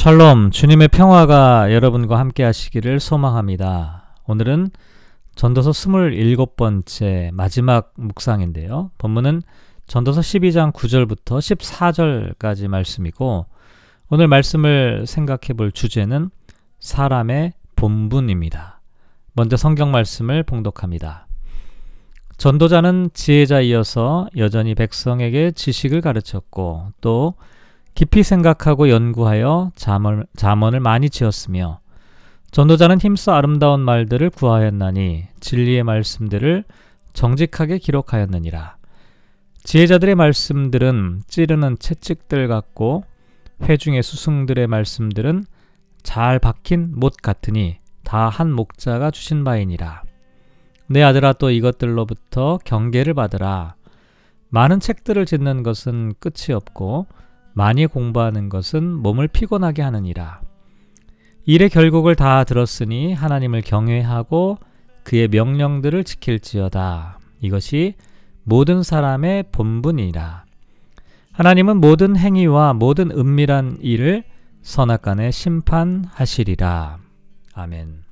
샬롬, 주님의 평화가 여러분과 함께 하시기를 소망합니다. 오늘은 전도서 27번째 마지막 묵상인데요. 본문은 전도서 12장 9절부터 14절까지 말씀이고 오늘 말씀을 생각해 볼 주제는 사람의 본분입니다. 먼저 성경 말씀을 봉독합니다. 전도자는 지혜자이어서 여전히 백성에게 지식을 가르쳤고 또 깊이 생각하고 연구하여 잠언, 잠언을 많이 지었으며 전도자는 힘써 아름다운 말들을 구하였나니 진리의 말씀들을 정직하게 기록하였느니라. 지혜자들의 말씀들은 찌르는 채찍들 같고 회중의 수승들의 말씀들은 잘 박힌 못 같으니 다 한 목자가 주신 바이니라. 내 아들아 또 이것들로부터 경계를 받으라. 많은 책들을 짓는 것은 끝이 없고 많이 공부하는 것은 몸을 피곤하게 하느니라. 일의 결국을 다 들었으니 하나님을 경외하고 그의 명령들을 지킬지어다. 이것이 모든 사람의 본분이라. 하나님은 모든 행위와 모든 은밀한 일을 선악간에 심판하시리라. 아멘.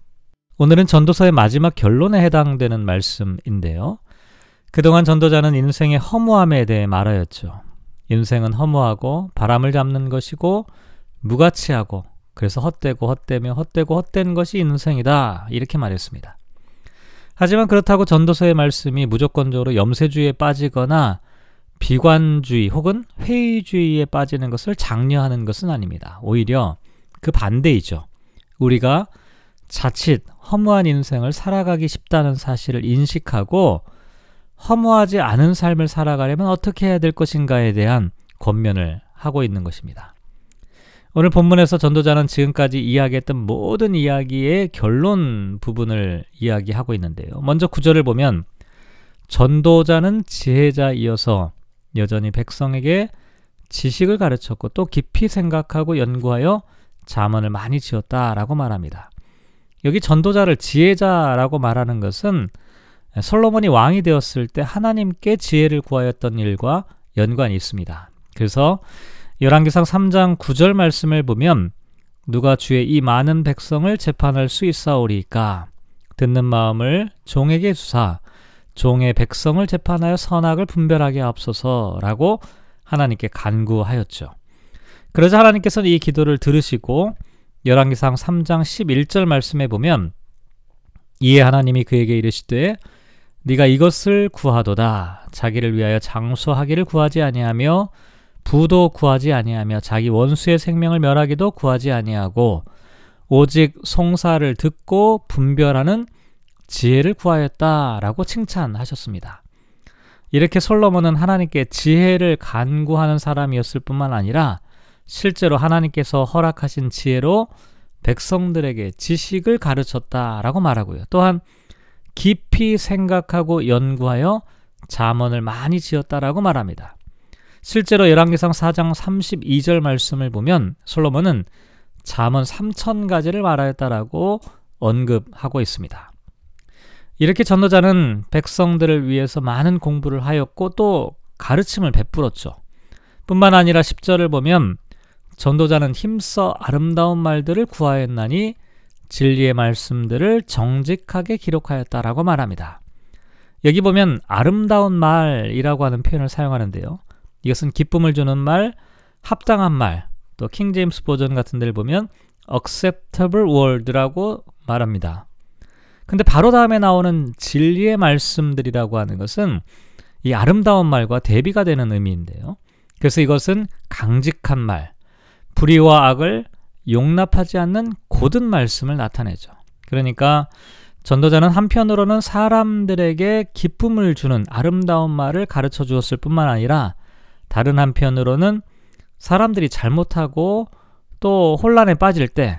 오늘은 전도서의 마지막 결론에 해당되는 말씀인데요. 그동안 전도자는 인생의 허무함에 대해 말하였죠. 인생은 허무하고 바람을 잡는 것이고 무가치하고 그래서 헛되고 헛되며 헛되고 헛된 것이 인생이다. 이렇게 말했습니다. 하지만 그렇다고 전도서의 말씀이 무조건적으로 염세주의에 빠지거나 비관주의 혹은 회의주의에 빠지는 것을 장려하는 것은 아닙니다. 오히려 그 반대이죠. 우리가 자칫 허무한 인생을 살아가기 쉽다는 사실을 인식하고 허무하지 않은 삶을 살아가려면 어떻게 해야 될 것인가에 대한 권면을 하고 있는 것입니다. 오늘 본문에서 전도자는 지금까지 이야기했던 모든 이야기의 결론 부분을 이야기하고 있는데요. 먼저 구절을 보면 전도자는 지혜자이어서 여전히 백성에게 지식을 가르쳤고 또 깊이 생각하고 연구하여 자문을 많이 지었다라고 말합니다. 여기 전도자를 지혜자라고 말하는 것은 솔로몬이 왕이 되었을 때 하나님께 지혜를 구하였던 일과 연관이 있습니다. 그래서 열왕기상 3장 9절 말씀을 보면 누가 주의 이 많은 백성을 재판할 수 있사오리까 듣는 마음을 종에게 주사 종의 백성을 재판하여 선악을 분별하게 앞서서라고 하나님께 간구하였죠. 그러자 하나님께서는 이 기도를 들으시고 열왕기상 3장 11절 말씀에 보면 이에 하나님이 그에게 이르시되 네가 이것을 구하도다 자기를 위하여 장수하기를 구하지 아니하며 부도 구하지 아니하며 자기 원수의 생명을 멸하기도 구하지 아니하고 오직 송사를 듣고 분별하는 지혜를 구하였다라고 칭찬하셨습니다. 이렇게 솔로몬은 하나님께 지혜를 간구하는 사람이었을 뿐만 아니라 실제로 하나님께서 허락하신 지혜로 백성들에게 지식을 가르쳤다라고 말하고요. 또한 깊이 생각하고 연구하여 잠언을 많이 지었다라고 말합니다. 실제로 열왕기상 4장 32절 말씀을 보면 솔로몬은 잠언 3천 가지를 말하였다라고 언급하고 있습니다. 이렇게 전도자는 백성들을 위해서 많은 공부를 하였고 또 가르침을 베풀었죠. 뿐만 아니라 10절을 보면 전도자는 힘써 아름다운 말들을 구하였나니 진리의 말씀들을 정직하게 기록하였다라고 말합니다. 여기 보면 아름다운 말이라고 하는 표현을 사용하는데요. 이것은 기쁨을 주는 말, 합당한 말, 또 킹 제임스 버전 같은 데를 보면 acceptable word라고 말합니다. 근데 바로 다음에 나오는 진리의 말씀들이라고 하는 것은 이 아름다운 말과 대비가 되는 의미인데요. 그래서 이것은 강직한 말, 불의와 악을 용납하지 않는 고든 말씀을 나타내죠. 그러니까 전도자는 한편으로는 사람들에게 기쁨을 주는 아름다운 말을 가르쳐 주었을 뿐만 아니라 다른 한편으로는 사람들이 잘못하고 또 혼란에 빠질 때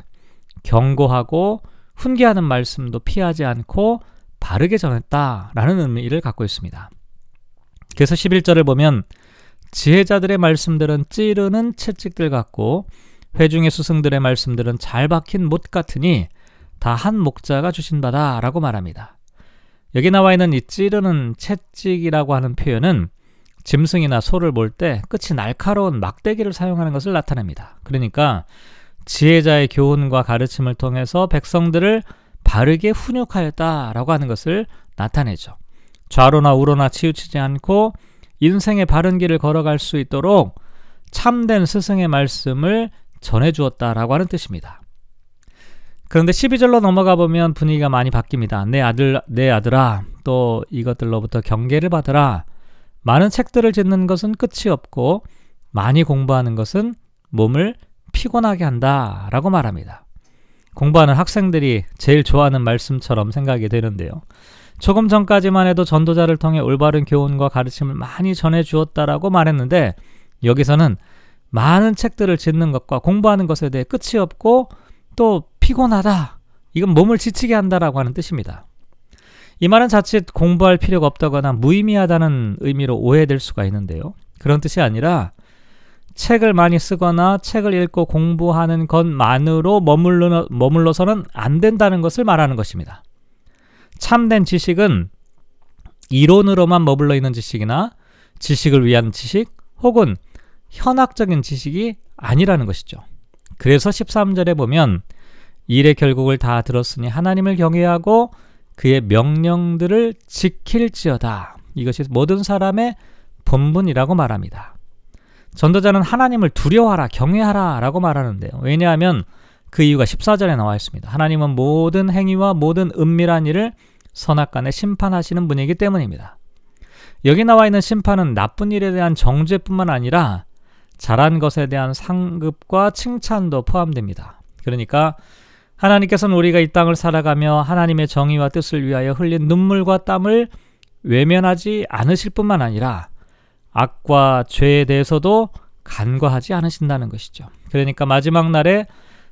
경고하고 훈계하는 말씀도 피하지 않고 바르게 전했다라는 의미를 갖고 있습니다. 그래서 11절을 보면 지혜자들의 말씀들은 찌르는 채찍들 같고 회중의 스승들의 말씀들은 잘 박힌 못 같으니 다 한 목자가 주신 바다라고 말합니다. 여기 나와 있는 이 찌르는 채찍이라고 하는 표현은 짐승이나 소를 몰 때 끝이 날카로운 막대기를 사용하는 것을 나타냅니다. 그러니까 지혜자의 교훈과 가르침을 통해서 백성들을 바르게 훈육하였다라고 하는 것을 나타내죠. 좌로나 우로나 치우치지 않고 인생의 바른 길을 걸어갈 수 있도록 참된 스승의 말씀을 전해 주었다라고 하는 뜻입니다. 그런데 12절로 넘어가 보면 분위기가 많이 바뀝니다. 내 아들, 내 아들아, 또 이것들로부터 경계를 받으라. 많은 책들을 짓는 것은 끝이 없고, 많이 공부하는 것은 몸을 피곤하게 한다. 라고 말합니다. 공부하는 학생들이 제일 좋아하는 말씀처럼 생각이 되는데요. 조금 전까지만 해도 전도자를 통해 올바른 교훈과 가르침을 많이 전해 주었다라고 말했는데 여기서는 많은 책들을 짓는 것과 공부하는 것에 대해 끝이 없고 또 피곤하다. 이건 몸을 지치게 한다라고 하는 뜻입니다. 이 말은 자칫 공부할 필요가 없다거나 무의미하다는 의미로 오해될 수가 있는데요. 그런 뜻이 아니라 책을 많이 쓰거나 책을 읽고 공부하는 것만으로 머물러, 머물러서는 안 된다는 것을 말하는 것입니다. 참된 지식은 이론으로만 머물러 있는 지식이나 지식을 위한 지식 혹은 현학적인 지식이 아니라는 것이죠. 그래서 13절에 보면 일의 결국을 다 들었으니 하나님을 경외하고 그의 명령들을 지킬지어다. 이것이 모든 사람의 본분이라고 말합니다. 전도자는 하나님을 두려워하라, 경외하라 라고 말하는데요. 왜냐하면 그 이유가 14절에 나와 있습니다. 하나님은 모든 행위와 모든 은밀한 일을 선악간에 심판하시는 분이기 때문입니다. 여기 나와 있는 심판은 나쁜 일에 대한 정죄뿐만 아니라 잘한 것에 대한 상급과 칭찬도 포함됩니다. 그러니까 하나님께서는 우리가 이 땅을 살아가며 하나님의 정의와 뜻을 위하여 흘린 눈물과 땀을 외면하지 않으실 뿐만 아니라 악과 죄에 대해서도 간과하지 않으신다는 것이죠. 그러니까 마지막 날에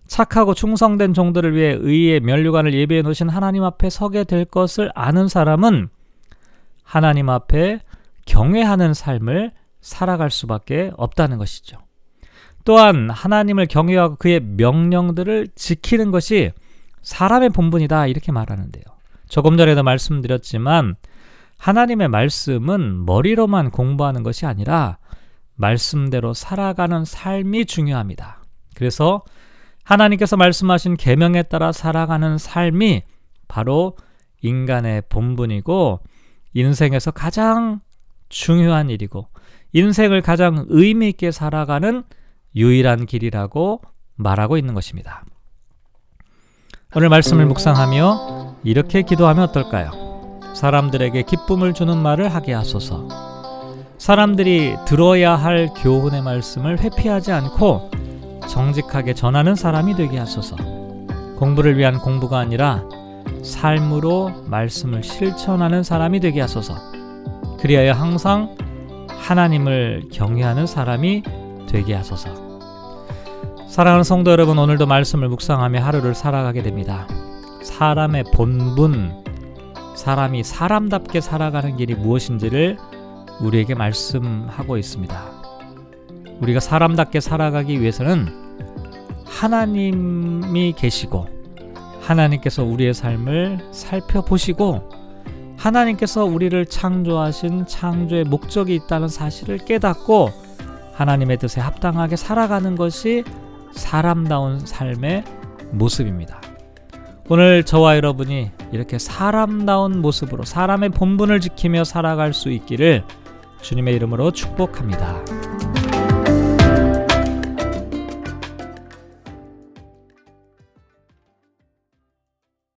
착하고 충성된 종들을 위해 의의 면류관을 예비해 놓으신 하나님 앞에 서게 될 것을 아는 사람은 하나님 앞에 경외하는 삶을 살아갈 수밖에 없다는 것이죠. 또한 하나님을 경외하고 그의 명령들을 지키는 것이 사람의 본분이다 이렇게 말하는데요. 조금 전에도 말씀드렸지만 하나님의 말씀은 머리로만 공부하는 것이 아니라 말씀대로 살아가는 삶이 중요합니다. 그래서 하나님께서 말씀하신 계명에 따라 살아가는 삶이 바로 인간의 본분이고 인생에서 가장 중요한 일이고 인생을 가장 의미 있게 살아가는 유일한 길이라고 말하고 있는 것입니다. 오늘 말씀을 묵상하며 이렇게 기도하면 어떨까요? 사람들에게 기쁨을 주는 말을 하게 하소서. 사람들이 들어야 할 교훈의 말씀을 회피하지 않고 정직하게 전하는 사람이 되게 하소서. 공부를 위한 공부가 아니라 삶으로 말씀을 실천하는 사람이 되게 하소서. 그리하여 항상 하나님을 경외하는 사람이 되게 하소서. 사랑하는 성도 여러분, 오늘도 말씀을 묵상하며 하루를 살아가게 됩니다. 사람의 본분, 사람이 사람답게 살아가는 길이 무엇인지를 우리에게 말씀하고 있습니다. 우리가 사람답게 살아가기 위해서는 하나님이 계시고 하나님께서 우리의 삶을 살펴보시고 하나님께서 우리를 창조하신 창조의 목적이 있다는 사실을 깨닫고 하나님의 뜻에 합당하게 살아가는 것이 사람다운 삶의 모습입니다. 오늘 저와 여러분이 이렇게 사람다운 모습으로 사람의 본분을 지키며 살아갈 수 있기를 주님의 이름으로 축복합니다.